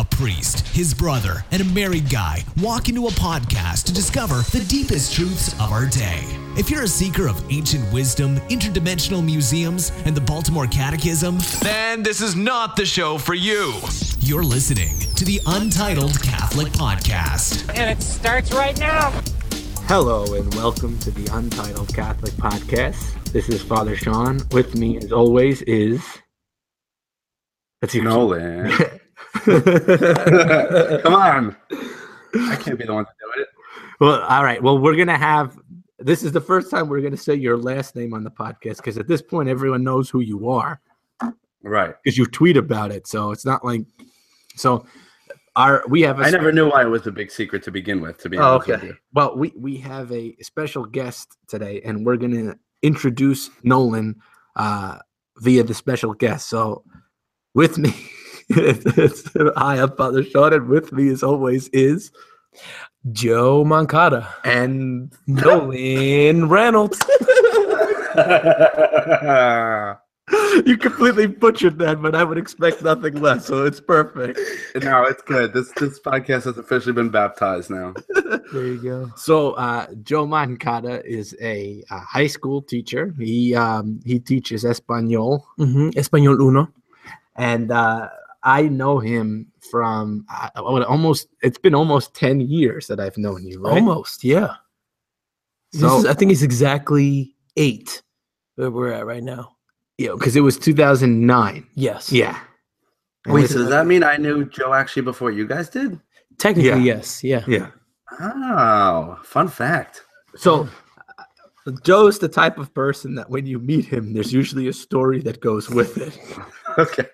A priest, his brother, and a married guy walk into a podcast to discover the deepest truths of our day. If you're a seeker of ancient wisdom, interdimensional museums, and the Baltimore Catechism, then this is not the show for you. You're listening to the Untitled Catholic Podcast. And it starts right now. Hello and welcome to the Untitled Catholic Podcast. This is Father Sean. With me, as always, is. Let's see. Nolan. Come on. I can't be the one to do it. Well, all right. Well, we're gonna have. This is the first time we're gonna say your last name on the podcast because at this point, everyone knows who you are Right. because you tweet about it. So it's not like. So, our we have. a I never knew why it was a big secret to begin with, to be Oh, honest with okay. you. Well, we we have a special guest today, and we're gonna introduce Nolan uh, via the special guest. So, with me, it's, hi, I'm Father Sean, and with me, as always, is Joe Moncada, and Nolan Reynolds. you completely butchered that, but I would expect nothing less. So it's perfect. no, it's good. This this podcast has officially been baptized now. There you go. So uh, Joe Moncada is a, uh high school teacher. He um, he teaches Espanol. hmm Espanol Uno. and uh, I know him from uh, what, almost. It's been almost ten years that I've known you. Right? Almost, yeah. This So is, I think it's exactly eight where we're at right now. yeah, because it was 2009. Yes. Yeah. And Wait, so does that mean I knew Joe actually before you guys did? Technically, Yeah. yes. Yeah. yeah. Oh, fun fact. So uh, Joe's the type of person that when you meet him, there's usually a story that goes with it. Okay.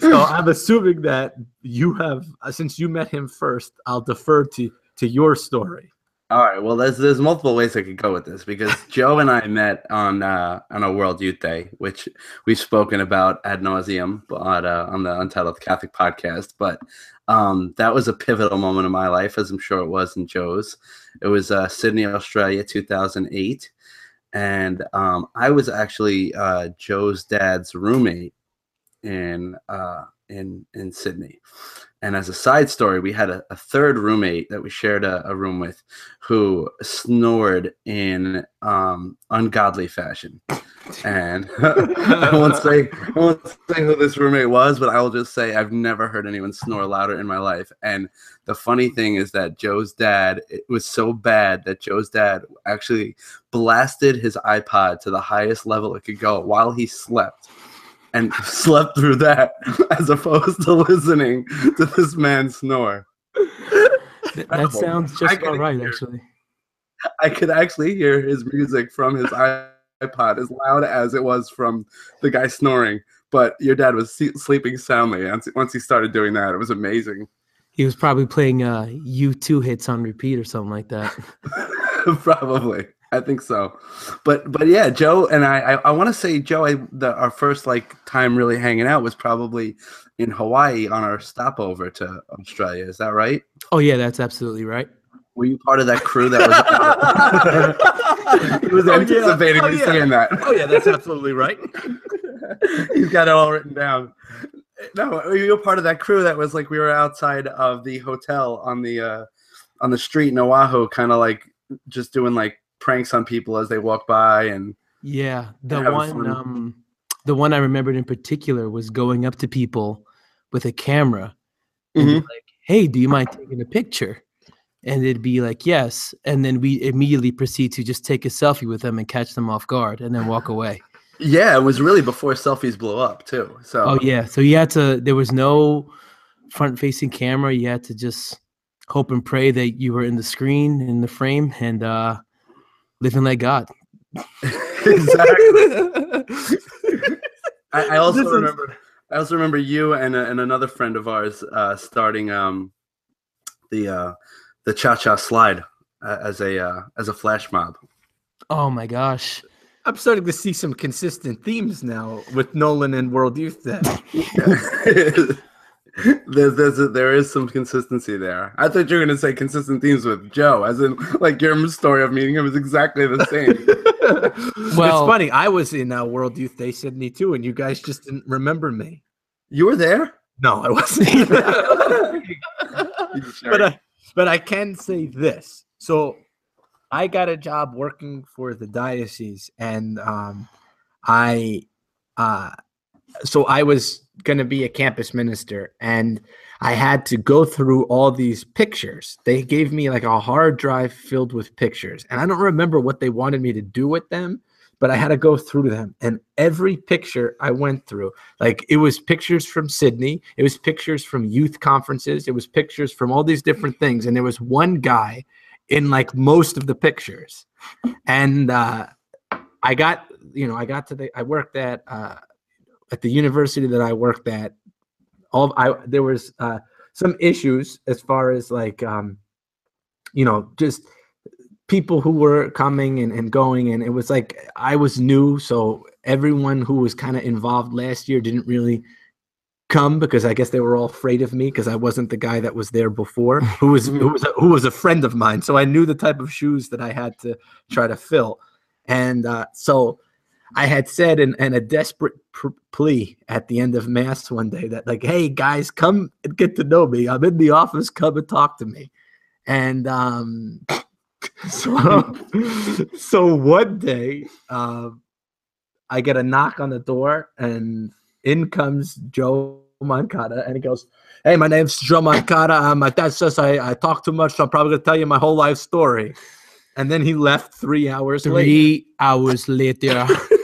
So I'm assuming that you have, uh, since you met him first, I'll defer to to your story. All right. Well, there's there's multiple ways I could go with this because Joe and I met on uh, on a World Youth Day, which we've spoken about ad nauseum, but uh, on the Untitled Catholic podcast. But um, that was a pivotal moment in my life, as I'm sure it was in Joe's. It was uh, Sydney, Australia, 2008, and um, I was actually uh, Joe's dad's roommate in uh, in in Sydney. And as a side story, we had a, a third roommate that we shared a, a room with who snored in um, ungodly fashion. And I won't say I won't say who this roommate was, but I will just say I've never heard anyone snore louder in my life. And the funny thing is that Joe's dad it was so bad that Joe's dad actually blasted his iPod to the highest level it could go while he slept and slept through that as opposed to listening to this man snore. That sounds just about right, hear- actually. I could actually hear his music from his iPod as loud as it was from the guy snoring. But your dad was sleeping soundly once, once he started doing that. It was amazing. He was probably playing uh, U2 hits on repeat or something like that. Probably. I think so. But but yeah, Joe and I I, I want to say Joe I, the, our first like time really hanging out was probably in Hawaii on our stopover to Australia. Is that right? Oh, yeah, that's absolutely right. Were you part of that crew that was? he was Oh, yeah. anticipating Oh, me yeah. saying that. Oh yeah, that's absolutely right. He's got it all written down. No, you were part of that crew that was like we were outside of the hotel on the uh on the street in Oahu, kind of like just doing like pranks on people as they walk by and Yeah, the one, um, the one I remembered in particular was going up to people with a camera Mhm. like, "Hey, do you mind taking a picture?" And it'd be like, "Yes," and then we immediately proceed to just take a selfie with them and catch them off guard, and then walk away. yeah, it was really before selfies blew up too. So Oh yeah, so you had to. There was no front-facing camera. You had to just hope and pray that you were in the screen in the frame and uh, living like God. exactly. I, I also This is- remember. I also remember you and, a, and another friend of ours uh, starting um, the uh, the cha cha slide uh, as a uh, as a flash mob. Oh my gosh. I'm starting to see some consistent themes now with Nolan and World Youth Day. there's there's a, there is some consistency there. I thought you were gonna say consistent themes with Joe, as in like your story of meeting him is exactly the same. Well- it's funny. I was in uh, World Youth Day Sydney too, and you guys just didn't remember me. you were there. No, I wasn't. but I, but I can say this. So I got a job working for the diocese, and um, I, uh, so I was going to be a campus minister, and I had to go through all these pictures. They gave me like a hard drive filled with pictures, and I don't remember what they wanted me to do with them, but I had to go through them. And every picture I went through, like it was pictures from Sydney, it was pictures from youth conferences, it was pictures from all these different things, and there was one guy in like most of the pictures, and uh, I got you know I got to the I worked at uh, at the university that I worked at all I there was uh, some issues as far as like um, you know just people who were coming and, and going and it was like I was new so everyone who was kind of involved last year didn't really come because I guess they were all afraid of me because I wasn't the guy that was there before who was who was a, who was a friend of mine. So I knew the type of shoes that I had to try to fill. And uh, so I had said in, in a desperate pr- plea at the end of mass one day that like, hey guys, come and get to know me. I'm in the office. Come and talk to me. And um, so so one day, uh, I get a knock on the door, and in comes Joe Moncada, and he goes, "Hey, my name's Joe Moncada. My dad says I, I talk too much, so I'm probably gonna tell you my whole life story." And then he left three hours later. Three hours later.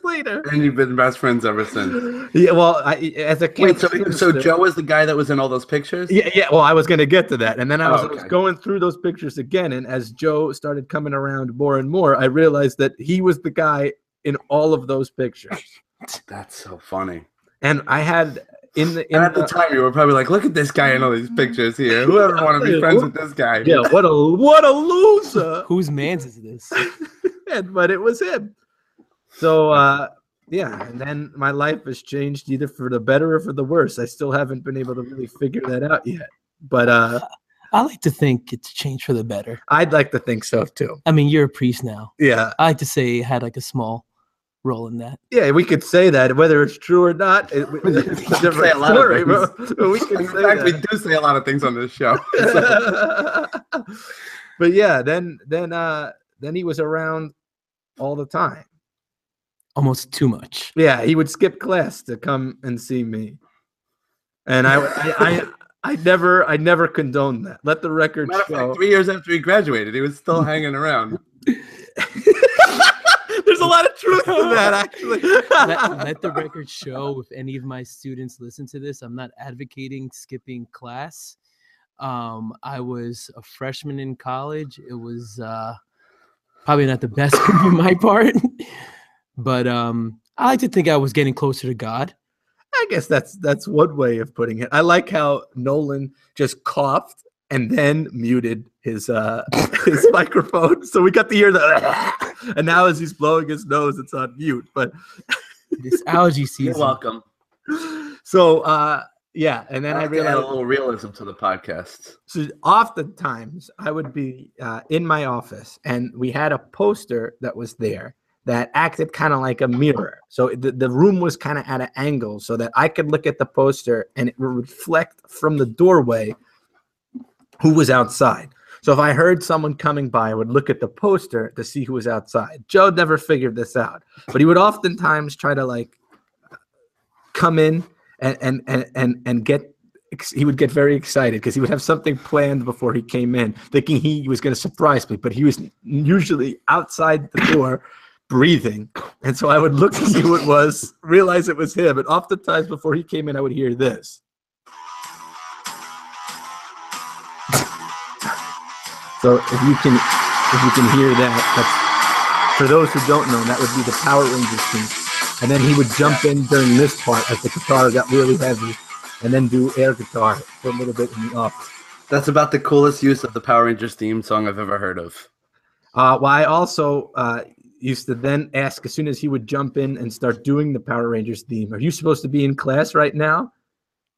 three hours later. And you've been best friends ever since. Yeah, well, I, as a kid. Wait, so, so Joe was the guy that was in all those pictures? Yeah, yeah. Well, I was going to get to that, and then I was, Oh, I was going through those pictures again, and as Joe started coming around more and more, I realized that he was the guy in all of those pictures, That's so funny. and I had in the in And at the the- time, you were probably like, "Look at this guy in all these pictures here. Whoever want to be friends with this guy?" yeah, what a what a loser. Whose man's is this? and, but it was him. So uh yeah, and then my life has changed either for the better or for the worse. I still haven't been able to really figure that out yet. But uh I like to think it's changed for the better. I'd like to think so too. I mean, you're a priest now. Yeah. I like to say it had like a small role in that. Yeah, we could say that whether it's true or not. It, it's a say different a lot of story, but- but we can In say fact, we do say a lot of things on this show. but yeah, then then uh then he was around all the time. Almost too much. Yeah, he would skip class to come and see me, and I I I, I never I never condoned that. Let the record Matter of fact, show. three years after he graduated, he was still hanging around. There's a lot of truth to that, actually. let, let the record show if any of my students listen to this i'm not advocating skipping class um, i was a freshman in college it was uh, probably not the best move on my part but um, i like to think i was getting closer to god I guess that's that's one way of putting it. I like how Nolan just coughed and then muted his uh his microphone, so we got to hear the. and now as he's blowing his nose, it's on mute. But this allergy You're season welcome. so uh yeah, and then I I add a little realism to the podcast. so oftentimes I would be uh, in my office and we had a poster that was there that acted kind of like a mirror. So the, the room was kind of at an angle so that I could look at the poster and it would reflect from the doorway who was outside. So if I heard someone coming by, I would look at the poster to see who was outside. Joe never figured this out, but he would oftentimes try to like come in and and and and, and get he would get very excited because he would have something planned before he came in, thinking he was going to surprise me. But he was usually outside the door, breathing, and so I would look to see who it was, realize it was him, and oftentimes before he came in, I would hear this. So if you can, if you can hear that, that's for those who don't know, that would be the Power Rangers theme. And then he would jump in during this part as the guitar got really heavy, and then do air guitar for a little bit in the off. That's about the coolest use of the Power Rangers theme song I've ever heard of. Uh, well, I also uh, used to then ask as soon as he would jump in and start doing the Power Rangers theme, "Are you supposed to be in class right now?"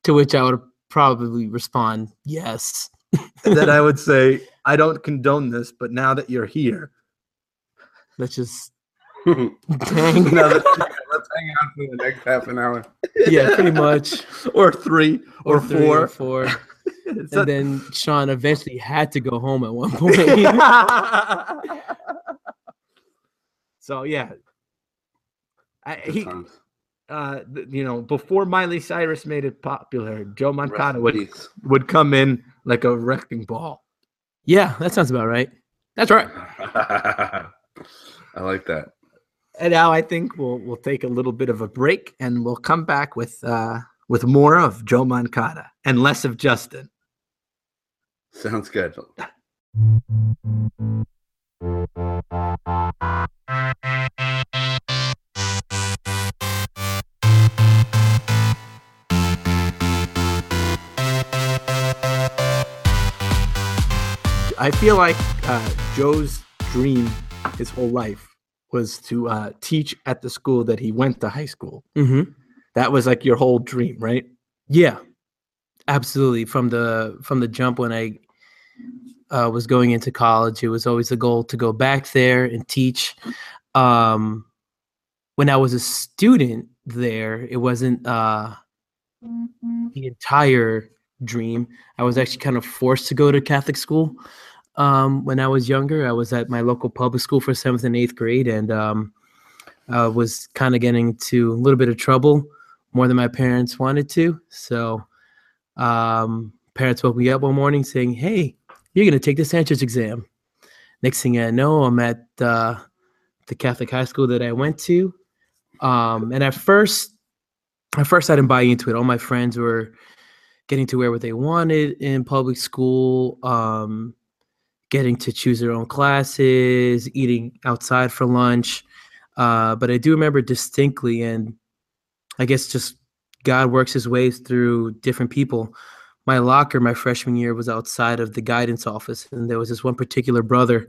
to which i would probably respond yes And then I would say, "I don't condone this, but now that you're here, let's just Now dang let's hang out for the next half an hour. Yeah, pretty much. or three or, three four. four. So- And then Sean eventually had to go home at one point. So yeah, I, he, uh, you know, before Miley Cyrus made it popular, Joe Rest Moncada in would peace. would come in like a wrecking ball. yeah, that sounds about right. That's right. I like that. And now I think we'll we'll take a little bit of a break, and we'll come back with uh, with more of Joe Moncada and less of Justin. Sounds good. I feel like uh, Joe's dream his whole life was to uh, teach at the school that he went to high school. Mm-hmm. That was like your whole dream, right? Yeah, absolutely. From the from the jump when I uh, was going into college, it was always the goal to go back there and teach. Um, when I was a student there, it wasn't uh, the entire dream. I was actually kind of forced to go to Catholic school um, when I was younger. I was at my local public school for seventh and eighth grade, and um, I was kind of getting into a little bit of trouble more than my parents wanted to. So, um, parents woke me up one morning saying, "Hey, you're gonna take this entrance exam." Next thing I know, I'm at uh, the Catholic high school that I went to, um, and at first, at first I didn't buy into it. All my friends were getting to wear what they wanted in public school, um, getting to choose their own classes, eating outside for lunch. Uh, but I do remember distinctly, and I guess just God works his ways through different people. My locker my freshman year was outside of the guidance office, and there was this one particular brother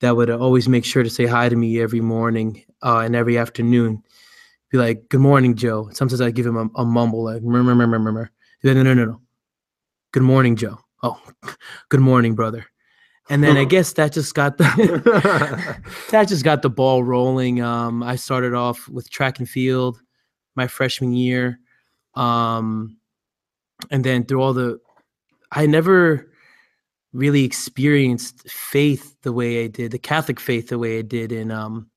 that would always make sure to say hi to me every morning uh, and every afternoon. Be like, "Good morning, Joe." Sometimes I give him a, a mumble like, "Murmur, murmur, murmur." He'd be like, "No, no, no, no. Good morning, Joe." Oh, good morning, brother. And then I guess that just got the that just got the ball rolling. Um, I started off with track and field my freshman year, um, and then through all the, I never really experienced faith the way I did, the Catholic faith the way I did in um,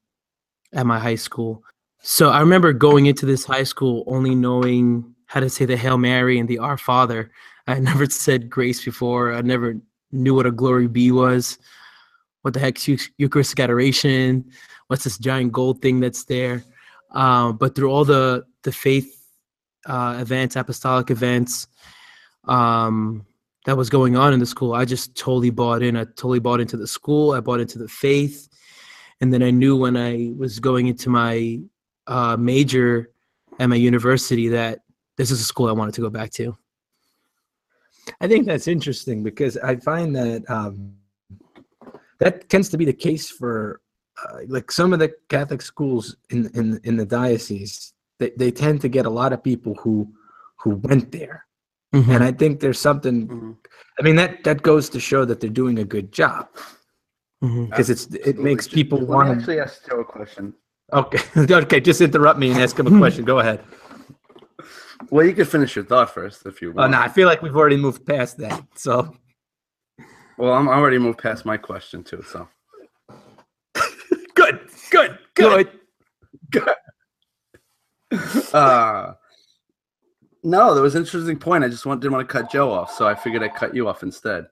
at my high school. So I remember going into this high school only knowing how to say the Hail Mary and the Our Father. I never said grace before. I never knew what a glory be was. What the heck's Eucharistic adoration? What's this giant gold thing that's there? Um, but through all the the faith uh, events, apostolic events um, that was going on in the school, I just totally bought in. I totally bought into the school. I bought into the faith, and then I knew when I was going into my uh, major at my university that this is a school I wanted to go back to. I think that's interesting because I find that um, that tends to be the case for uh, like some of the Catholic schools in in in the diocese. They they tend to get a lot of people who who went there, and I think there's something. Mhm. I mean that that goes to show that they're doing a good job because it's it makes people want to. actually ask Joe a question. Okay, okay, just interrupt me and ask him a question. Go ahead. Well, you could finish your thought first if you Oh want. no, I feel like we've already moved past that. So Well, I'm already moved past my question too. So good, good, good. uh no, there was an interesting point. I just want, didn't want to cut Joe off, so I figured I'd cut you off instead.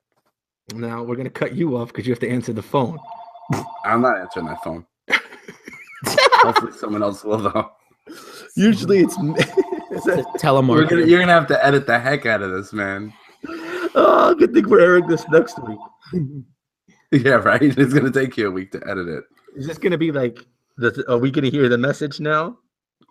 Now we're gonna cut you off because you have to answer the phone. I'm not answering that phone. Hopefully, someone else will though. Usually it's. It's a We're telemarketer. gonna, you're gonna have to edit the heck out of this, man. oh, good thing we're airing this next week. Yeah, right. It's gonna take you a week to edit it. Is this gonna be like? The, are we gonna hear the message now?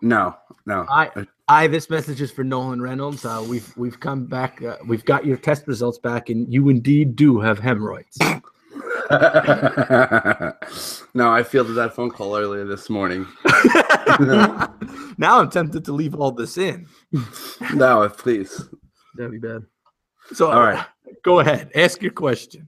No, no. I, I. This message is for Nolan Reynolds. Uh, we've we've come back. Uh, we've got your test results back, and you indeed do have hemorrhoids. no, I fielded that phone call earlier this morning. now I'm tempted to leave all this in. No, please. That'd be bad. So All right. go ahead. Ask your question.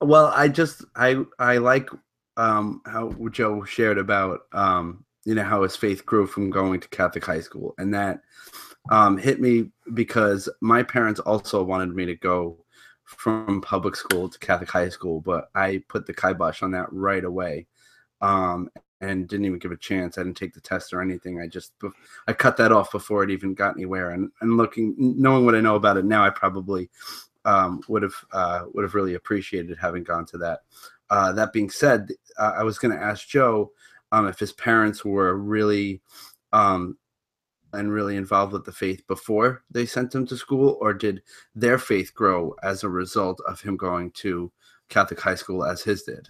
Well, I just I I like um how Joe shared about um you know how his faith grew from going to Catholic high school, and that um, hit me because my parents also wanted me to go from public school to Catholic high school, but I put the kibosh on that right away. Um, and didn't even give a chance. I didn't take the test or anything. I just I cut that off before it even got anywhere. And and looking, knowing what I know about it now, I probably um, would have uh, would have really appreciated having gone to that. Uh, that being said, uh, I was going to ask Joe um, if his parents were really um, and really involved with the faith before they sent him to school, or did their faith grow as a result of him going to Catholic high school as his did?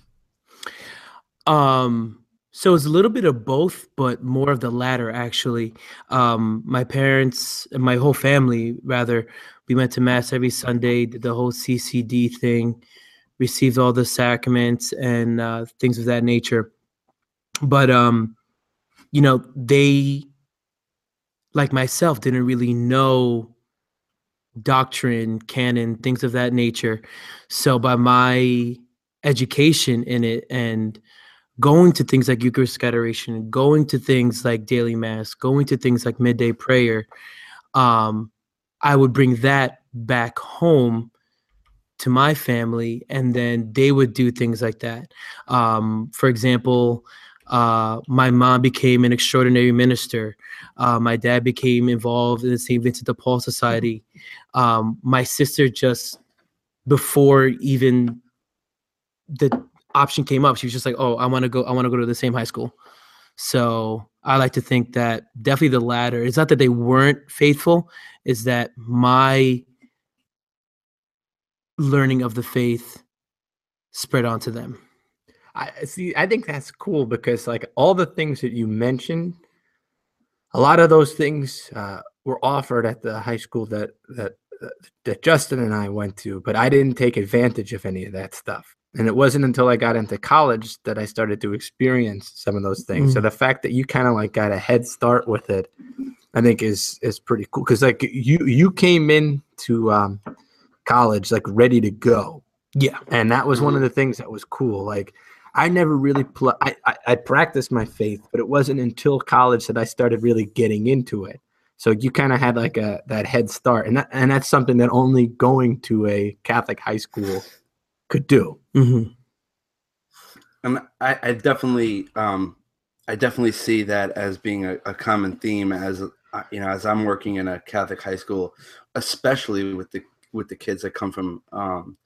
Um, so it's a little bit of both, but more of the latter, actually. Um, my parents, and my whole family, rather, we went to mass every Sunday, did the whole CCD thing, received all the sacraments and uh, things of that nature. But um, you know, they, like myself, didn't really know doctrine, canon, things of that nature. So by my education in it and going to things like Eucharistic adoration, going to things like daily mass, going to things like midday prayer, um, I would bring that back home to my family, and then they would do things like that. Um, for example, uh, my mom became an extraordinary minister. Uh, my dad became involved in the St. Vincent de Paul Society. Um, my sister just before even the option came up, she was just like, "Oh, I want to go. I want to go to the same high school." So I like to think that definitely the latter. It's not that they weren't faithful; is that my learning of the faith spread onto them. I see. I think that's cool because like all the things that you mentioned, a lot of those things uh, were offered at the high school that that that Justin and I went to, but I didn't take advantage of any of that stuff. And it wasn't until I got into college that I started to experience some of those things. Mm. So the fact that you kind of like got a head start with it, I think is is pretty cool. Because like you you came into um, college like ready to go. Yeah, and that was one of mm-hmm. the things that was cool. Like I never really pl- I, I I practiced my faith, but it wasn't until college that I started really getting into it. So you kind of had like a that head start, and that, and that's something that only going to a Catholic high school could do. Mm-hmm. Um, I, I definitely, um, I definitely see that as being a, a common theme as uh, you know, as I'm working in a Catholic high school, especially with the with the kids that come from um,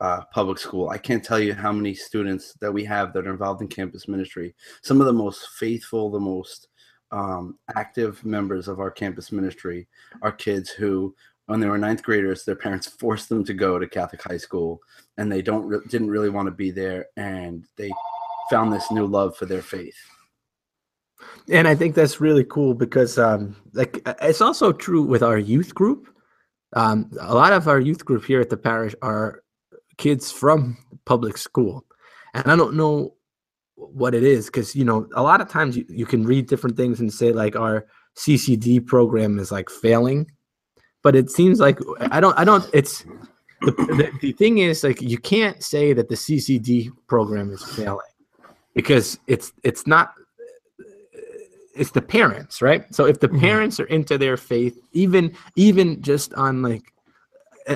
uh, public school. I can't tell you how many students that we have that are involved in campus ministry. Some of the most faithful, the most um, active members of our campus ministry are kids who when they were ninth graders, their parents forced them to go to Catholic high school, and they don't re- didn't really want to be there, and they found this new love for their faith. And I think that's really cool because, um, like, it's also true with our youth group. Um, a lot of our youth group here at the parish are kids from public school, and I don't know what it is because you know a lot of times you, you can read different things and say like our CCD program is like failing. But it seems like I don't I don't it's the, the, the thing is like you can't say that the CCD program is failing because it's it's not it's the parents right? So if the mm-hmm. parents are into their faith even even just on like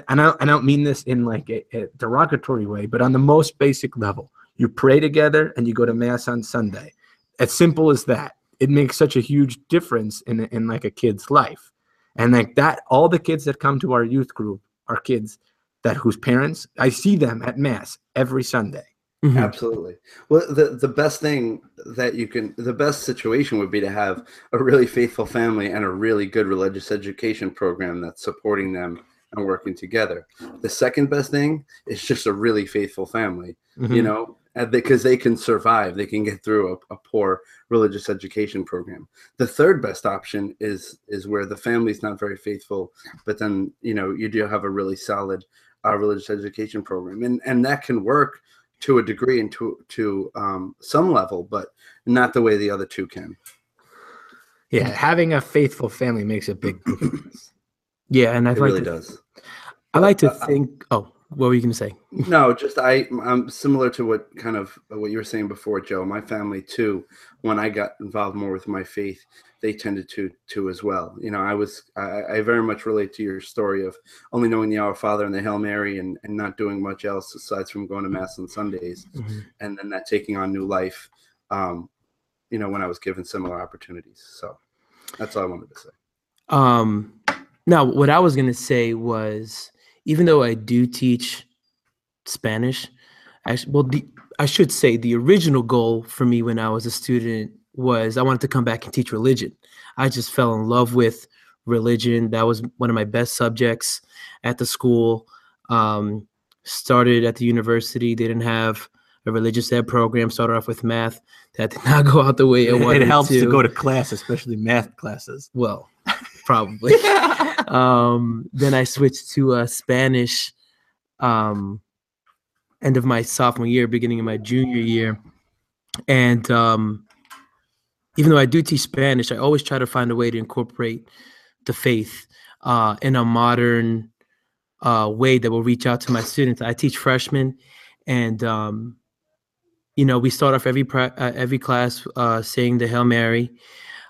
and I, I don't mean this in like a, a derogatory way but on the most basic level you pray together and you go to mass on sunday. As simple as that. It makes such a huge difference in, in like a kid's life. And like that all the kids that come to our youth group are kids that whose parents i see them at mass every sunday. Mm-hmm. absolutely. Well the, the best thing that you can the best situation would be to have a really faithful family and a really good religious education program that's supporting them and working together. The second best thing is just a really faithful family mm-hmm. you know because they can survive. They can get through a, a, poor religious education program. The third best option is is where the family's not very faithful but then you know you do have a really solid uh, religious education program. And and that can work to a degree and to to um, some level but not the way the other two can. Yeah having a faithful family makes a big difference yeah and i it like really to, does i like to uh, think oh what were you gonna say? no, just I I'm similar to what kind of what you were saying before, Joe. My family too. When I got involved more with my faith, they tended to to as well. You know, I was I, I very much relate to your story of only knowing the Our Father and the Hail Mary and and not doing much else aside from going to mass on Sundays, Mhm. and then that taking on new life. Um, you know, when I was given similar opportunities. So that's all I wanted to say. Um, now, what I was gonna say was, even though I do teach Spanish, actually, well, the, I should say the original goal for me when I was a student was I wanted to come back and teach religion. I just fell in love with religion. That was one of my best subjects at the school. Um, started at the university. They didn't have a religious ed program. Started off with math. That did not go out the way it, It, wanted helps to. to go to class, especially math classes. well, probably. um, then I switched to uh, Spanish. Um, end of my sophomore year, beginning of my junior year, and um, even though I do teach Spanish, I always try to find a way to incorporate the faith uh, in a modern uh, way that will reach out to my students. I teach freshmen, and um, you know we start off every uh, every class uh, saying the Hail Mary,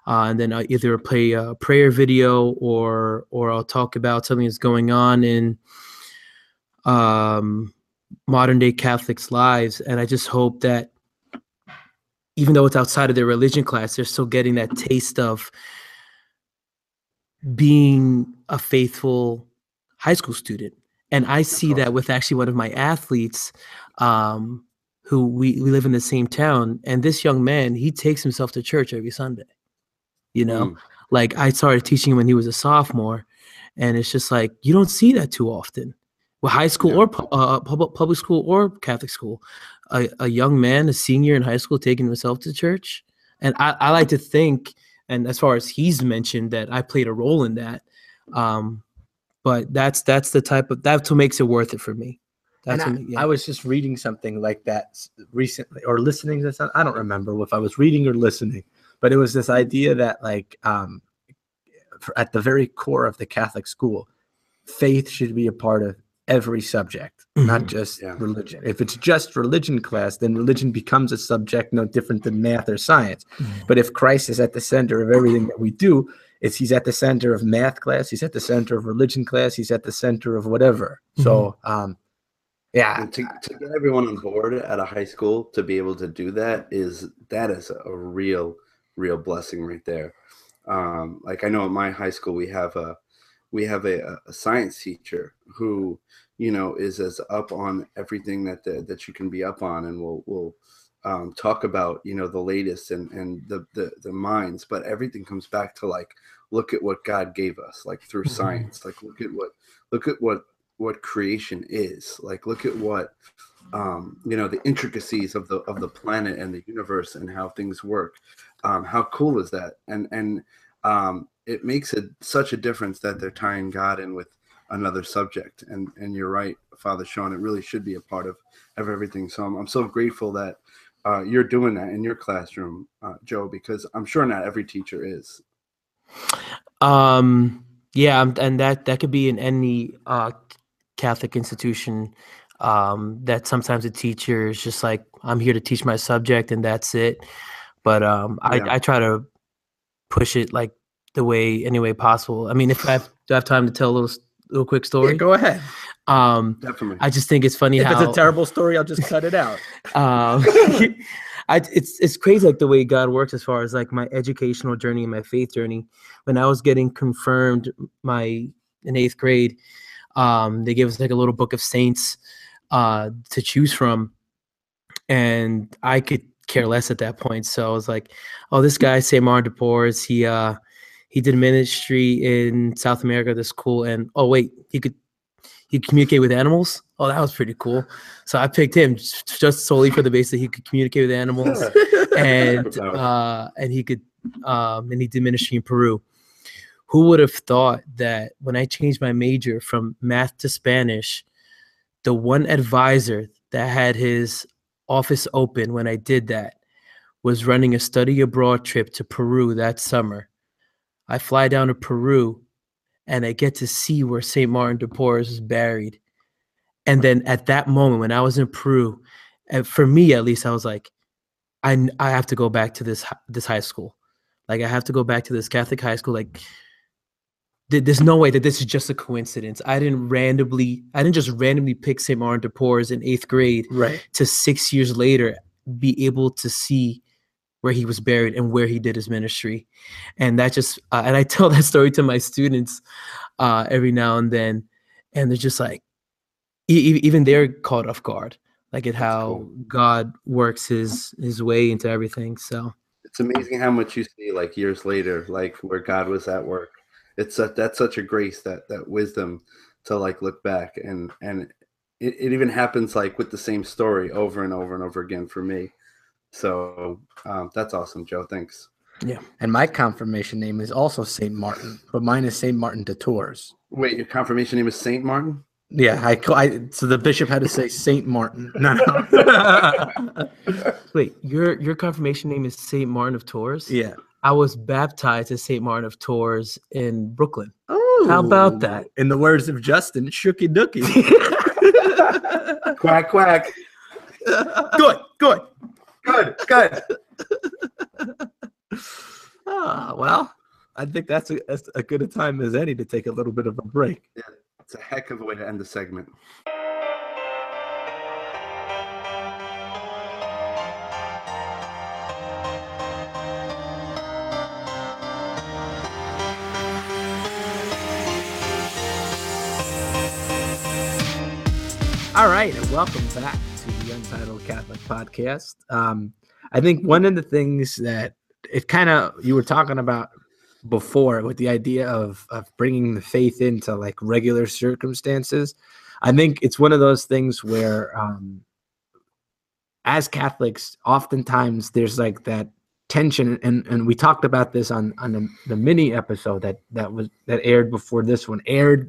uh, and then I either play a prayer video or or I'll talk about something that's going on in um, modern day Catholics' lives, and I just hope that even though it's outside of their religion class, they're still getting that taste of being a faithful high school student. And I see that with actually one of my athletes, um, who we, we live in the same town. And this young man, he takes himself to church every Sunday. You know, Mm. like I started teaching him when he was a sophomore, and it's just like you don't see that too often. Well, high school Yeah. or pu- uh, public public school or Catholic school, a, a young man, a senior in high school, taking himself to church, and I, I like to think, and as far as he's mentioned, that I played a role in that. Um, but that's that's the type of that's what makes it worth it for me. That's And I, yeah. I was just reading something like that recently, or listening to something. I don't remember if I was reading or listening, but it was this idea that, like, um, at the very core of the Catholic school, faith should be a part of every subject, not Mhm. just Yeah. religion. If it's just religion class, then religion becomes a subject no different than math or science. Mhm. But if Christ is at the center of everything that we do, it's he's at the center of math class, he's at the center of religion class, he's at the center of whatever. So, um, yeah, And to, to get everyone on board at a high school to be able to do that is that is a real real blessing right there. Um, like i know at my high school we have a we have a, a science teacher who you know is as up on everything that the, that you can be up on and will will um, talk about you know the latest and and the, the the minds but everything comes back to like look at what god gave us like through Mhm. science. Like look at what look at what what creation is. Like look at what um, you know the intricacies of the of the planet and the universe and how things work um, how cool is that and and um, it makes it such a difference that they're tying god in with another subject and and you're right father sean it really should be a part of of everything so i'm, I'm so grateful that uh, you're doing that in your classroom uh, joe because i'm sure not every teacher is Um, yeah, um, and that that could be in any uh, Catholic institution. Um, that sometimes a teacher is just like, I'm here to teach my subject, and that's it. But um, I, Yeah. I try to push it like the way any way possible. I mean, if I have, do I have time to tell a little little quick Yeah, story, go ahead. um, definitely I just think it's funny If how it's a terrible story, I'll just cut it out. um, I, it's it's crazy like the way God works as far as like my educational journey and my faith journey. When I was getting confirmed my in eighth grade, um, they gave us like a little book of saints uh, to choose from, and I could care less at that point. So I was like, "Oh, this guy Saint Martin de Porres, he uh, he did ministry in South America. This cool, and oh wait, he could he communicate with animals. Oh, that was pretty cool. So I picked him just, just solely for the base that he could communicate with animals and uh, and he could um, and he did ministry in Peru. Who would have thought that when I changed my major from math to Spanish, the one advisor that had his office open when I did that was running a study abroad trip to Peru that summer. I fly down to Peru and I get to see where St. Martin de Porres is buried. And then at that moment, when I was in Peru, and for me at least, I was like, I, I have to go back to this this high school. Like I have to go back to this Catholic high school. Like there's no way that this is just a coincidence. I didn't randomly, I didn't just randomly pick St. Martin de Porres in eighth grade Right. to six years later be able to see where he was buried and where he did his ministry and that just uh, and i tell that story to my students uh, every now and then and they're just like e- e- even they're caught off guard like at how cool. god works his his way into everything so it's amazing how much you see like years later, like where God was at work. It's a, that's such a grace that that wisdom to like look back and and it, it even happens like with the same story over and over and over again for me. So um, that's awesome, Joe. Thanks. Yeah and my confirmation name is also Saint Martin, but mine is Saint Martin de Tours. Wait, your confirmation name is Saint Martin? Yeah, I, ca- I so the bishop had to say Saint Martin. No, no. wait your your confirmation name is saint martin of tours yeah. I was baptized as saint martin of tours in brooklyn Oh, How about that? In the words of Justin, shooky dooky. Quack quack. good, good. Good, good. Ah, well, I think that's a, that's a good a time as any to take a little bit of a break. Yeah, It's a heck of a way to end the segment. All right, and welcome back to the Untitled Catholic Podcast. Um, I think one of the things that it kind of you were talking about before with the idea of of bringing the faith into like regular circumstances. I think it's one of those things where, um, as Catholics, oftentimes there's like that tension, and and we talked about this on on the, the mini episode that that was that aired before this one aired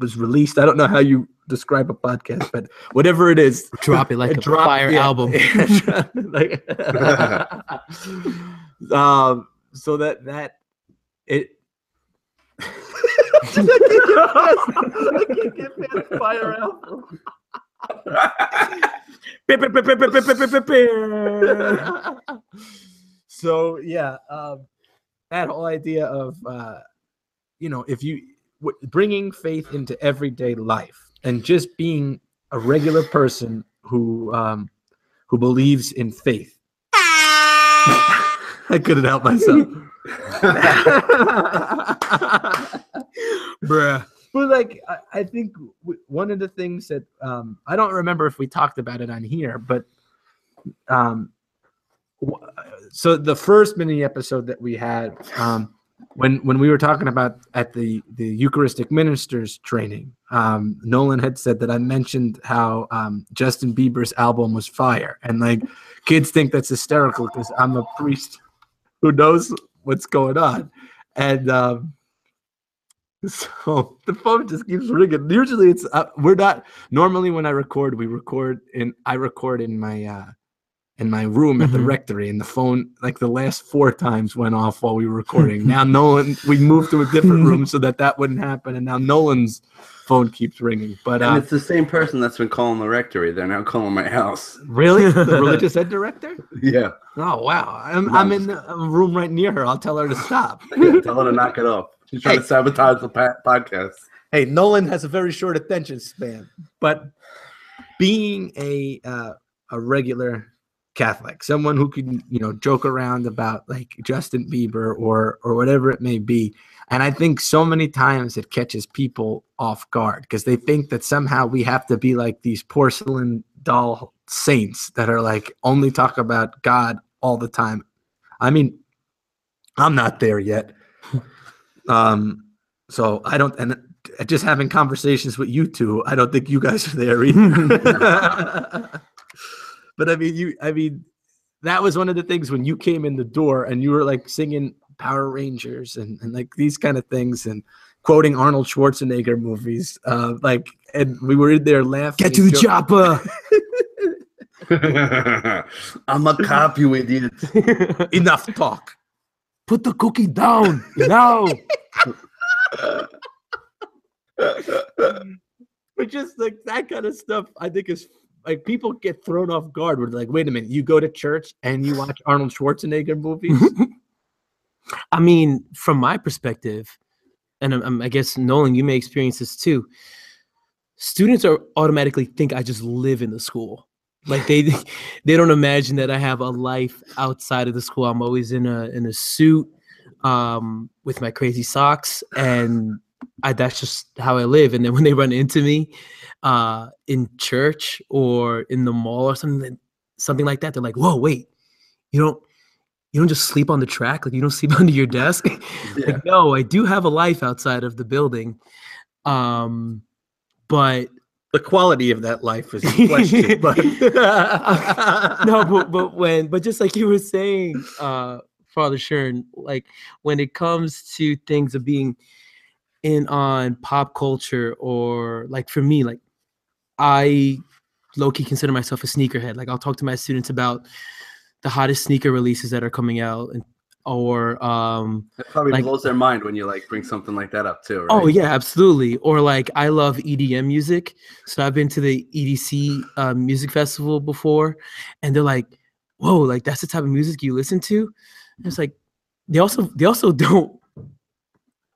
was released. I don't know how you describe a podcast, but whatever it is, drop it like a drop- fire yeah. album like, um, so that that it. I can't get past fire album. so yeah, um, that whole idea of uh, you know if you bringing faith into everyday life and just being a regular person who um, who believes in faith. I couldn't help myself. bruh But like, I, I think w- one of the things that um, I don't remember if we talked about it on here, but um, w- so the first mini episode that we had um, when when we were talking about at the the Eucharistic ministers training, um, Nolan had said that I mentioned how um, Justin Bieber's album was fire, and like kids think that's hysterical because I'm a priest who knows what's going on, and. Um, so the phone just keeps ringing. Usually it's uh, we're not normally when I record we record in I record in my uh in my room at the Mhm. rectory and the phone like the last four times went off while we were recording. now Nolan we moved to a different room so that that wouldn't happen and now Nolan's phone keeps ringing. But And uh it's the same person that's been calling the rectory. They're now calling my house. really the religious ed director? Yeah. Oh wow. I'm I'm in a room right near her. I'll tell her to stop. yeah tell her to knock it off. She's trying Hey. to sabotage the pa- podcast. hey, Nolan has a very short attention span, but being a uh, a regular Catholic, someone who can you know joke around about like Justin Bieber or or whatever it may be, and I think so many times it catches people off guard because they think that somehow we have to be like these porcelain doll saints that are like only talk about God all the time. I mean, I'm not there yet. Um, so I don't, and just having conversations with you two, I don't think you guys are there either. but I mean, you, I mean, that was one of the things when you came in the door and you were like singing Power Rangers and, and like these kind of things and quoting Arnold Schwarzenegger movies. Uh, like, and we were in there laughing. get to the jo- chopper I'm a cop, you idiot. Enough talk. put the cookie down now but just like that kind of stuff, I think is like people get thrown off guard. We're like, wait a minute, you go to church and you watch Arnold Schwarzenegger movies? I mean, from my perspective, and I'm- I guess Nolan, you may experience this too. Students are automatically think I just live in the school. Like they they don't imagine that I have a life outside of the school. I'm always in a in a suit um, with my crazy socks, and I, that's just how I live. And then when they run into me uh, in church or in the mall or something something like that, they're like, "Whoa, wait, you don't." You don't just sleep on the track, like you don't sleep under your desk. Yeah. like, no, I do have a life outside of the building. Um, but the quality of that life is in question. but no, but but when but just like you were saying, uh, Father Sean, like when it comes to things of being in on pop culture or like for me, like I low key consider myself a sneakerhead. Like I'll talk to my students about the hottest sneaker releases that are coming out and or um It probably Like- blows their mind when you like bring something like that up too. Right? Oh yeah, absolutely. Or like I love EDM music, so I've been to the EDC uh, music festival before, and they're like, "Whoa, like that's the type of music you listen to." And it's like they also they also don't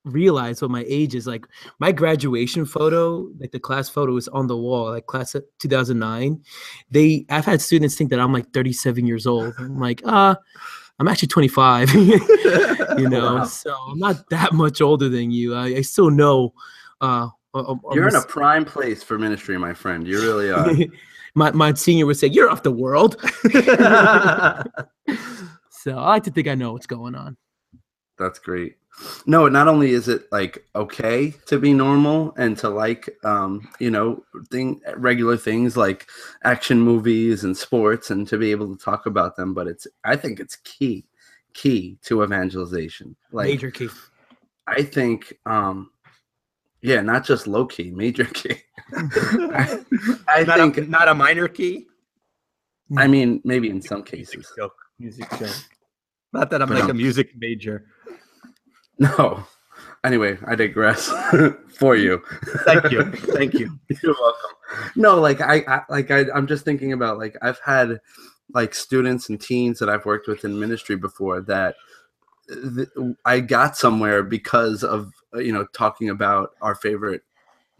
realize what my age is. Like my graduation photo, like the class photo, is on the wall, like class of 2009. They I've had students think that I'm like 37 years old. I'm like, uh, I'm actually 25. you know Wow. so i'm not that much older than you i, I still know uh um, You're in a prime place for ministry, my friend. You really are. my, my senior would say you're off the world so i like to think i know what's going on That's great. No, not only is it like okay to be normal and to like um, you know, thing regular things like action movies and sports and to be able to talk about them, but it's I think it's key key to evangelization. Like major key I think um yeah, not just low key, major key. I, I not, think a, not a minor key. I mean maybe in some cases. joke. Music joke. Not that I'm But like no. a music major. No. Anyway, I digress for you. Thank you. Thank you. You're welcome. No, like I, I like I, I'm just thinking about like I've had like students and teens that I've worked with in ministry before that th- I got somewhere because of uh, you know talking about our favorite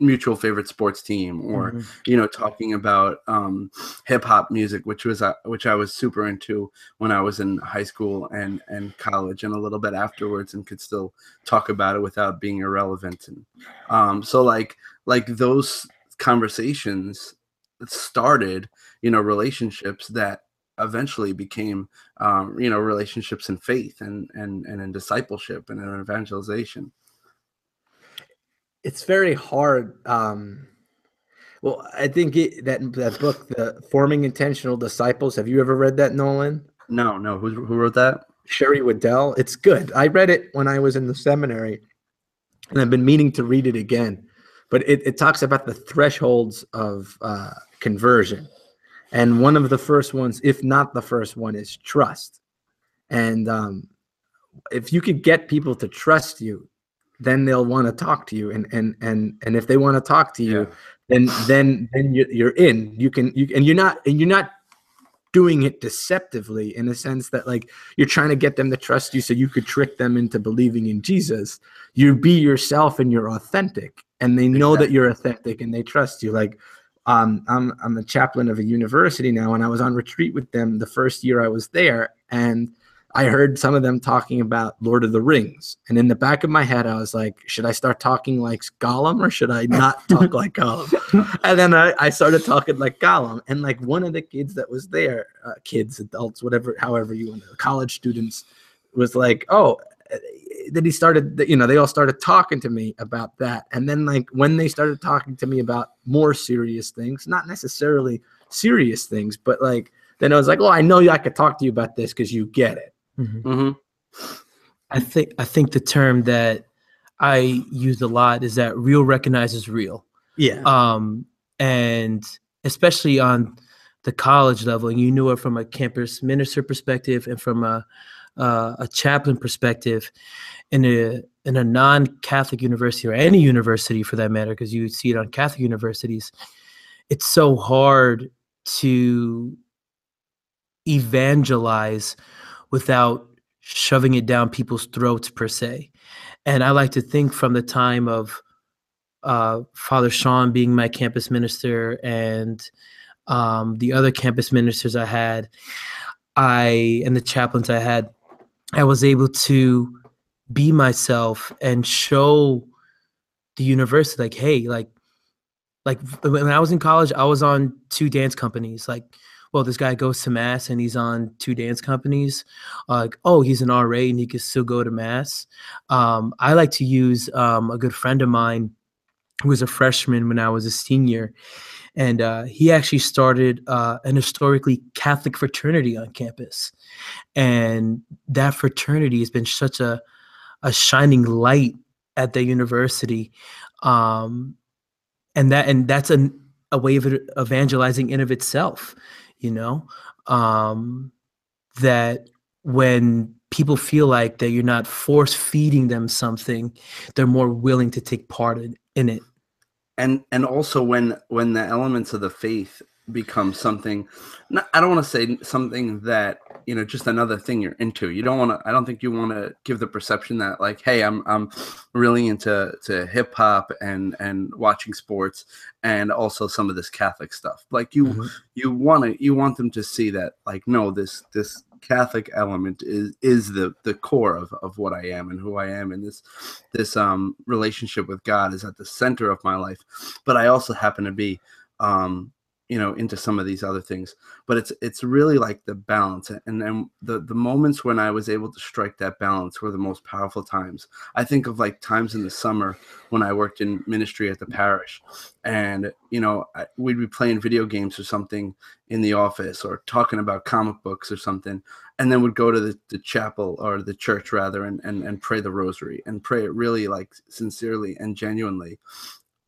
mutual favorite sports team or Mhm. you know talking about um hip hop music which was uh, which I was super into when I was in high school and and college and a little bit afterwards and could still talk about it without being irrelevant and um so like like those conversations started you know relationships that eventually became um you know relationships in faith and and and in discipleship and in evangelization it's very hard. Um, well, I think it, that that book, the Forming Intentional Disciples. Have you ever read that, Nolan? no no who, who wrote that Sherry Weddell. It's good. I read it when I was in the seminary, and I've been meaning to read it again. But it, it talks about the thresholds of uh, conversion, and one of the first ones, if not the first one, is trust. And um, if you could get people to trust you, then they'll want to talk to you, and and and and if they want to talk to you, Yeah. then then then you're, you're in. You can you and you're not and you're not doing it deceptively in a sense that like you're trying to get them to trust you so you could trick them into believing in Jesus. You be yourself and you're authentic and they know that you're authentic and they trust you. Like um, I'm I'm a chaplain of a university now and I was on retreat with them the first year I was there and I heard some of them talking about Lord of the Rings. And in the back of my head, I was like, should I start talking like Gollum or should I not talk like Gollum? And then I, I started talking like Gollum. And like one of the kids that was there, uh, kids, adults, whatever, however you want to, college students, was like, oh, uh, then he started, you know, they all started talking to me about that. And then like when they started talking to me about more serious things, not necessarily serious things, but like, then I was like, oh, I know I could talk to you about this because you get it. Hmm i think i think the term that i use a lot is that real recognizes real Yeah. um, and especially on the college level, and you knew it from a campus minister perspective and from a uh, a chaplain perspective. In a in a non-Catholic university or any university for that matter, because you see it on Catholic universities, it's so hard to evangelize without shoving it down people's throats per se. And I like to think from the time of uh, Father Sean being my campus minister and um, the other campus ministers I had, I and the chaplains I had, I was able to be myself and show the university like, hey, like, like when I was in college, I was on two dance companies. Like, well, this guy goes to mass and he's on two dance companies. Uh, like, oh, he's an RA and he can still go to mass. Um, I like to use um, a good friend of mine who was a freshman when I was a senior. And uh, he actually started uh, an historically Catholic fraternity on campus. And that fraternity has been such a, a shining light at the university. Um, and that and that's an, a way of evangelizing in of itself you know um, that when people feel like that you're not force feeding them something they're more willing to take part in, in it. And and also when when the elements of the faith become something not, i don't want to say something that you know just another thing you're into. You don't want to i don't think you want to give the perception that like hey i'm i'm really into to hip hop and and watching sports and also some of this catholic stuff. Like you mm-hmm. you want to you want them to see that like no this this catholic element is is the the core of of what i am and who i am. And this this um relationship with god is at the center of my life. But i also happen to be um you know into some of these other things but it's it's really like the balance and then the the moments when i was able to strike that balance were the most powerful times. I think of like times in the summer when i worked in ministry at the parish and you know I, we'd be playing video games or something in the office or talking about comic books or something and then would go to the, the chapel or the church rather and, and and pray the rosary and pray it really like sincerely and genuinely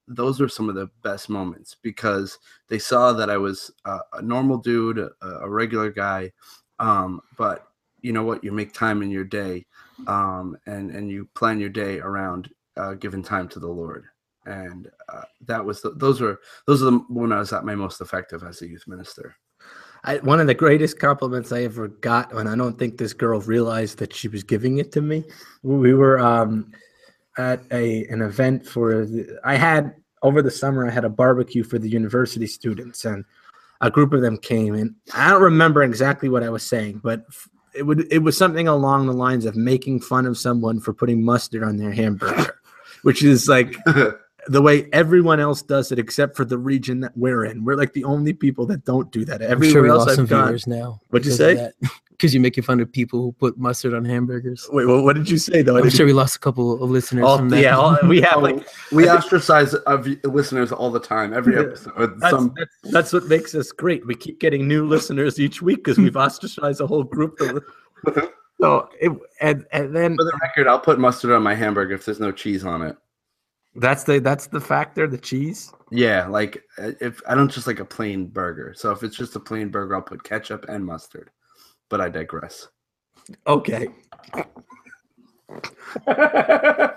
those were some of the best moments because they saw that I was a, a normal dude, a, a regular guy. Um, but you know what? You make time in your day, um, and and you plan your day around uh, giving time to the Lord. And uh, that was the, those were those are the when I was at my most effective as a youth minister. I, one of the greatest compliments I ever got, and I don't think this girl realized that she was giving it to me. We were um, at a an event for the, I had over the summer I had a barbecue for the university students and a group of them came and I don't remember exactly what I was saying, but it would it was something along the lines of making fun of someone for putting mustard on their hamburger, which is like the way everyone else does it except for the region that we're in. We're like the only people that don't do that. Everywhere sure else I've gone. now. What'd you say? because you're making fun of people who put mustard on hamburgers. Wait, well, what did you say though? I'm sure we lost a couple of listeners. All, from that. Yeah, all, we have like we ostracise of listeners all the time, every episode. That's, Some... that's, that's, what makes us great. We keep getting new listeners each week because we've ostracized a whole group. Of, so it, and and then for the record, I'll put mustard on my hamburger if there's no cheese on it. That's the that's the factor, the cheese. Yeah, like uh, if I don't just like a plain burger. So if it's just a plain burger, I'll put ketchup and mustard. But I digress. Okay.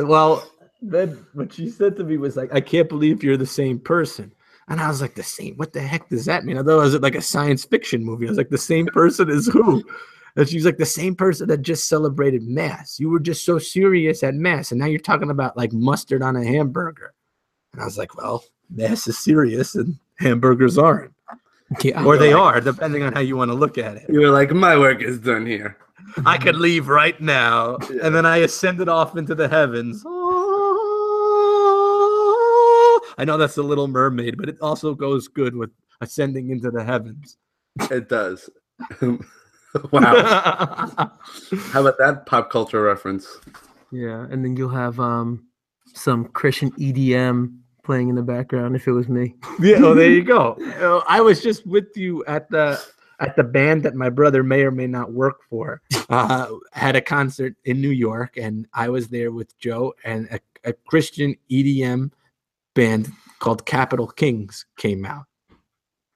well, then what she said to me was like, "I can't believe you're the same person." And I was like, "The same? What the heck does that mean?" I thought it was like a science fiction movie. I was like, "The same person is who?" And she's like, "The same person that just celebrated mass. You were just so serious at mass, and now you're talking about like mustard on a hamburger." And I was like, "Well, mass is serious, and hamburgers aren't." Yeah, or they are, depending on how you want to look at it. You were like, my work is done here. I could leave right now. Yeah. And then I ascended off into the heavens. I know that's the little mermaid, but it also goes good with ascending into the heavens. It does. wow. how about that pop culture reference? Yeah, and then you'll have um some Christian EDM playing in the background if it was me. Yeah, well, there you go. I was just with you at the at the band that my brother may or may not work for. Uh, had a concert in New York, and I was there with Joe and a, a Christian EDM band called Capital Kings came out,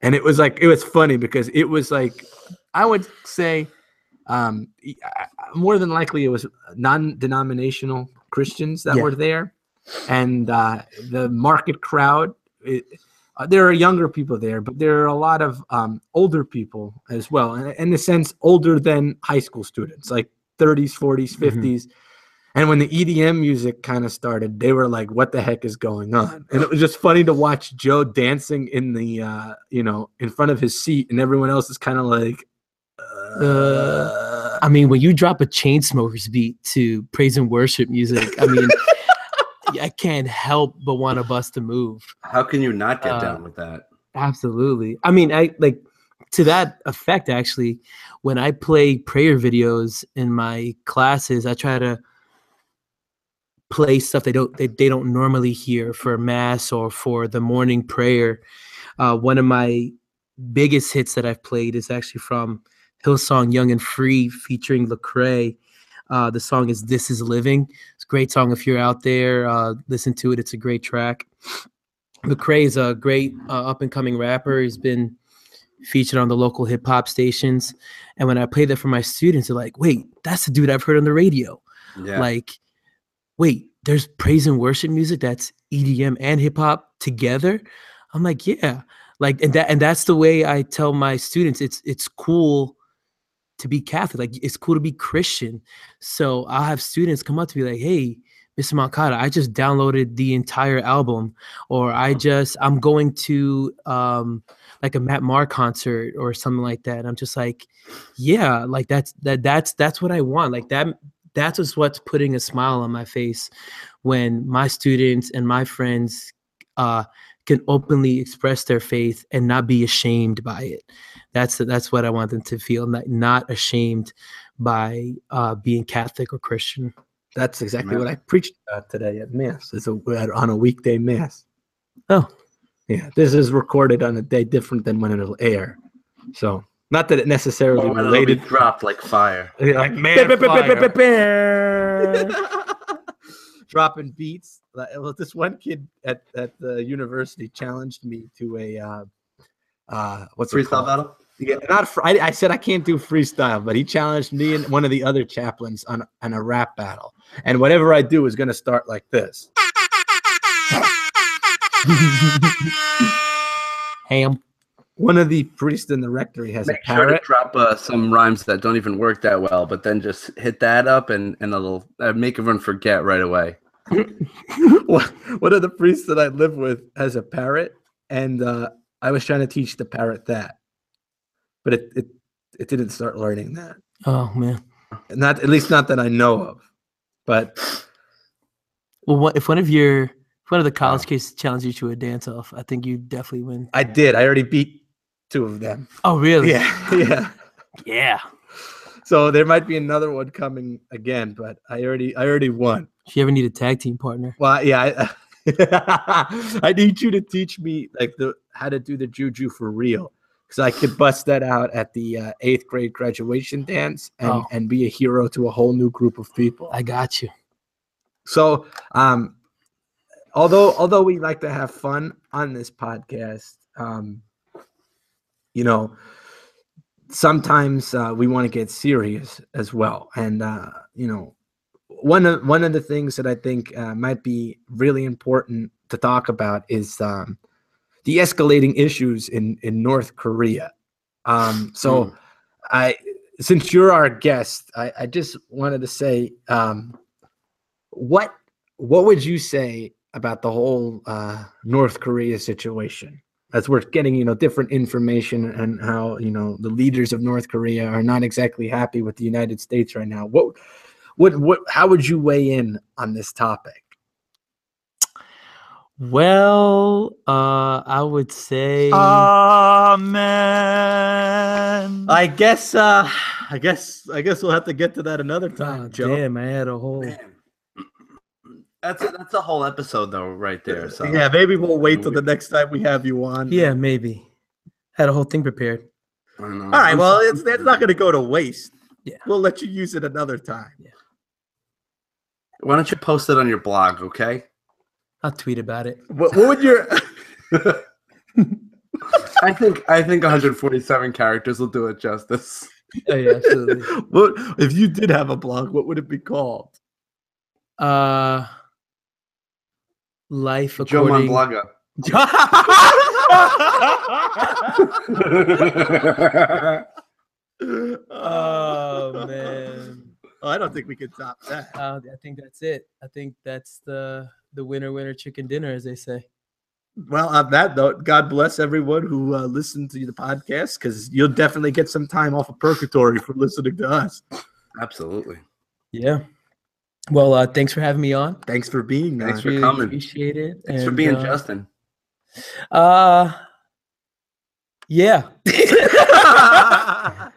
and it was like it was funny because it was like I would say um, more than likely it was non-denominational Christians that Yeah. were there, and uh, the market crowd. It, uh, there are younger people there, but there are a lot of um, older people as well, and in a sense, older than high school students, like 30s, 40s, Mhm. 50s. And when the EDM music kind of started, they were like, "What the heck is going on?" And it was just funny to watch Joe dancing in the, uh, you know, in front of his seat, and everyone else is kind of like, uh, I mean, when you drop a Chainsmokers beat to praise and worship music, I mean, I can't help but want to bust a move. How can you not get Uh, down with that? Absolutely. I mean, I like to that effect actually, when I play prayer videos in my classes, I try to play stuff they don't they, they don't normally hear for mass or for the morning prayer. Uh, one of my biggest hits that I've played is actually from Hillsong Young and Free featuring Lecrae. Uh, the song is "This Is Living." It's a great song if you're out there. Uh, listen to it; it's a great track. Lecrae is a great uh, up and coming rapper. He's been featured on the local hip hop stations. And when I play that for my students, they're like, "Wait, that's the dude I've heard on the radio." Yeah. Like, wait, there's praise and worship music that's EDM and hip hop together. I'm like, yeah, like, and that and that's the way I tell my students. It's it's cool to be Catholic. Like, it's cool to be Christian. So I'll have students come up to me like, hey. Mr. Moncada, I just downloaded the entire album, or I just I'm going to um like a Matt Maher concert or something like that. I'm just like, yeah, like that's that that's that's what I want. Like that that's just what's putting a smile on my face when my students and my friends uh can openly express their faith and not be ashamed by it. That's that's what I want them to feel, not not ashamed by uh being Catholic or Christian. That's exactly Yeah. what I preached about today at mass. It's a on a weekday mass. Oh. yeah. This is recorded on a day different than when it'll air. So not that it necessarily Oh, and it'll be related. dropped like fire. Yeah, Like man, dropping beats. Well, this one kid at at the university challenged me to a uh, uh, what's it Freestyle called? battle. Yeah, not fr- I, I said I can't do freestyle, but he challenged me and one of the other chaplains on on a rap battle, and whatever I do is going to start like this. Ham. One of the priests in the rectory has Make a sure to parrot. drop uh, some rhymes that don't even work that well, but then just hit that up and and it'll uh, make everyone forget right away. one one of the priests that I live with has a parrot, and uh, I was trying to teach the parrot that, but it it, it didn't start learning that. Oh man. Not at least not that I know of. But Well, what, if one of your if one of the college kids challenges you to a dance off, I think you definitely win. I did. I already beat two of them. Oh really? Yeah, yeah. Yeah. So there might be another one coming again, but I already I already won. If you ever need a tag team partner. Well, yeah, I, I need you to teach me like the how to do the juju for real, because I could bust that out at the uh, eighth grade graduation dance and Oh. and be a hero to a whole new group of people. I got you. So, um, although although we like to have fun on this podcast, um, you know, sometimes uh, we want to get serious as well. And uh, you know, one of one of the things that I think uh, might be really important to talk about is um, the escalating issues in in North Korea. Um, so, Hmm. I since you're our guest, I, I just wanted to say. Um, what what would you say about the whole uh, North Korea situation? As we're getting, you know, different information and how you know the leaders of North Korea are not exactly happy with the United States right now. What, what, what? How would you weigh in on this topic? Well, uh, I would say Amen. I guess, uh, I guess, I guess we'll have to get to that another Oh, time, Joe. damn, I had a whole Man. That's a, that's a whole episode though, right there. So Yeah, maybe we'll wait till the next time we have you on. yeah, maybe. Had a whole thing prepared. I know. All right. Well, it's that's not going to go to waste. Yeah. We'll let you use it another time. Yeah. Why don't you post it on your blog, okay? I'll tweet about it. What, what would your I think I think 147 characters will do it justice. Oh, yeah, absolutely. what if you did have a blog? What would it be called? Uh, life Joe according. Monblaga. oh man. Oh, I don't think we could top that. Uh, I think that's it. I think that's the the winner winner chicken dinner, as they say. Well, on that note, God bless everyone who uh, listened to the podcast because you'll definitely get some time off of purgatory for listening to us. Absolutely. Yeah. Well, uh, thanks for having me on. Thanks for being there. Thanks for really coming. Appreciate it. Thanks for being uh, Justin. Uh, yeah. I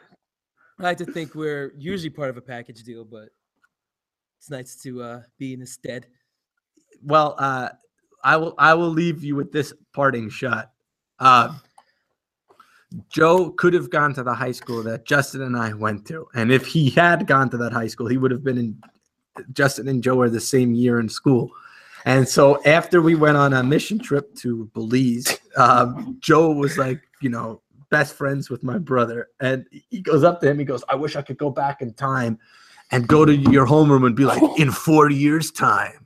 like to think we're usually part of a package deal, but it's nice to uh, be in his stead. Well, uh, I will. I will leave you with this parting shot. Uh, Joe could have gone to the high school that Justin and I went to, and if he had gone to that high school, he would have been in. Justin and Joe are the same year in school, and so after we went on a mission trip to Belize, um, Joe was like, you know, best friends with my brother, and he goes up to him. He goes, "I wish I could go back in time." And go to your homeroom and be like, in four years' time,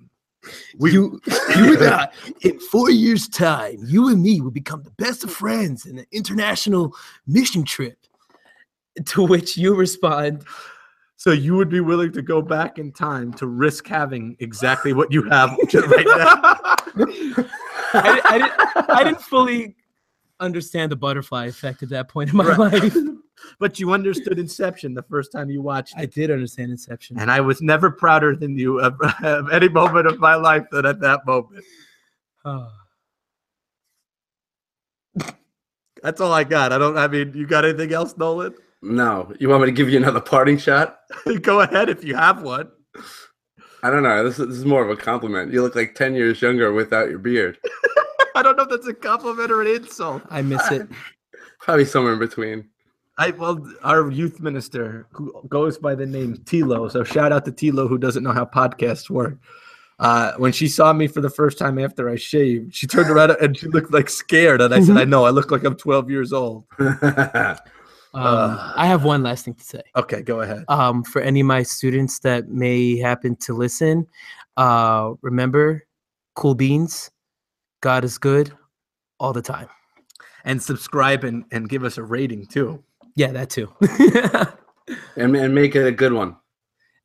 we, you, you and I, in four years' time, you and me will become the best of friends in an international mission trip. To which you respond, So you would be willing to go back in time to risk having exactly what you have right now? I, I, didn't, I didn't fully understand the butterfly effect at that point in my Right. life. But you understood Inception the first time you watched I did understand Inception. And I was never prouder than you of, of any moment of my life than at that moment. Oh. That's all I got. I don't, I mean, you got anything else, Nolan? No, you want me to give you another parting shot? go ahead if you have one. I don't know. This is, this is more of a compliment. You look like ten years younger without your beard. I don't know if that's a compliment or an insult. I miss it. Probably somewhere in between. I well, our youth minister who goes by the name Tilo. So shout out to Tilo who doesn't know how podcasts work. Uh, when she saw me for the first time after I shaved, she turned around and she looked like scared. And I said, "I know, I look like I'm 12 years old." Um, Uh. I have one last thing to say. Okay, go ahead. Um, for any of my students that may happen to listen, uh, remember, cool beans, God is good all the time. And subscribe and, and give us a rating too. Yeah, that too. and, and make it a good one.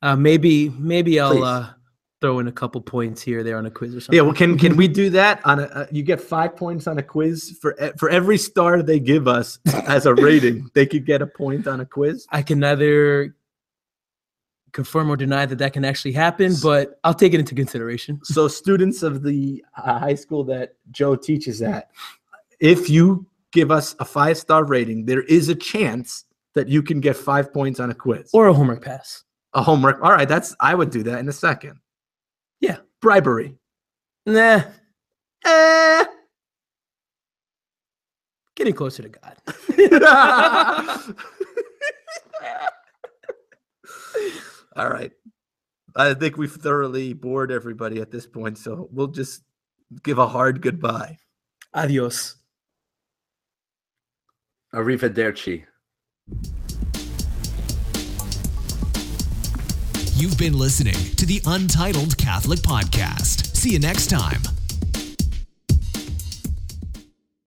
uh, maybe maybe I'll Please. uh, throw in a couple points here or there on a quiz or something. Yeah, well, can can we do that on a? Uh, you get five points on a quiz for e- for every star they give us as a rating. they could get a point on a quiz. I can neither confirm or deny that that can actually happen, but I'll take it into consideration. So, students of the uh, high school that Joe teaches at, if you give us a five star rating, there is a chance that you can get five points on a quiz Or a homework pass. a homework. All right, that's I would do that in a second. Yeah. bribery. Nah, Eh. getting closer to God. All right. I think we've thoroughly bored everybody at this point, so we'll just give a hard goodbye. Adios. Arrivederci. You've been listening to the Untitled Catholic Podcast. See you next time.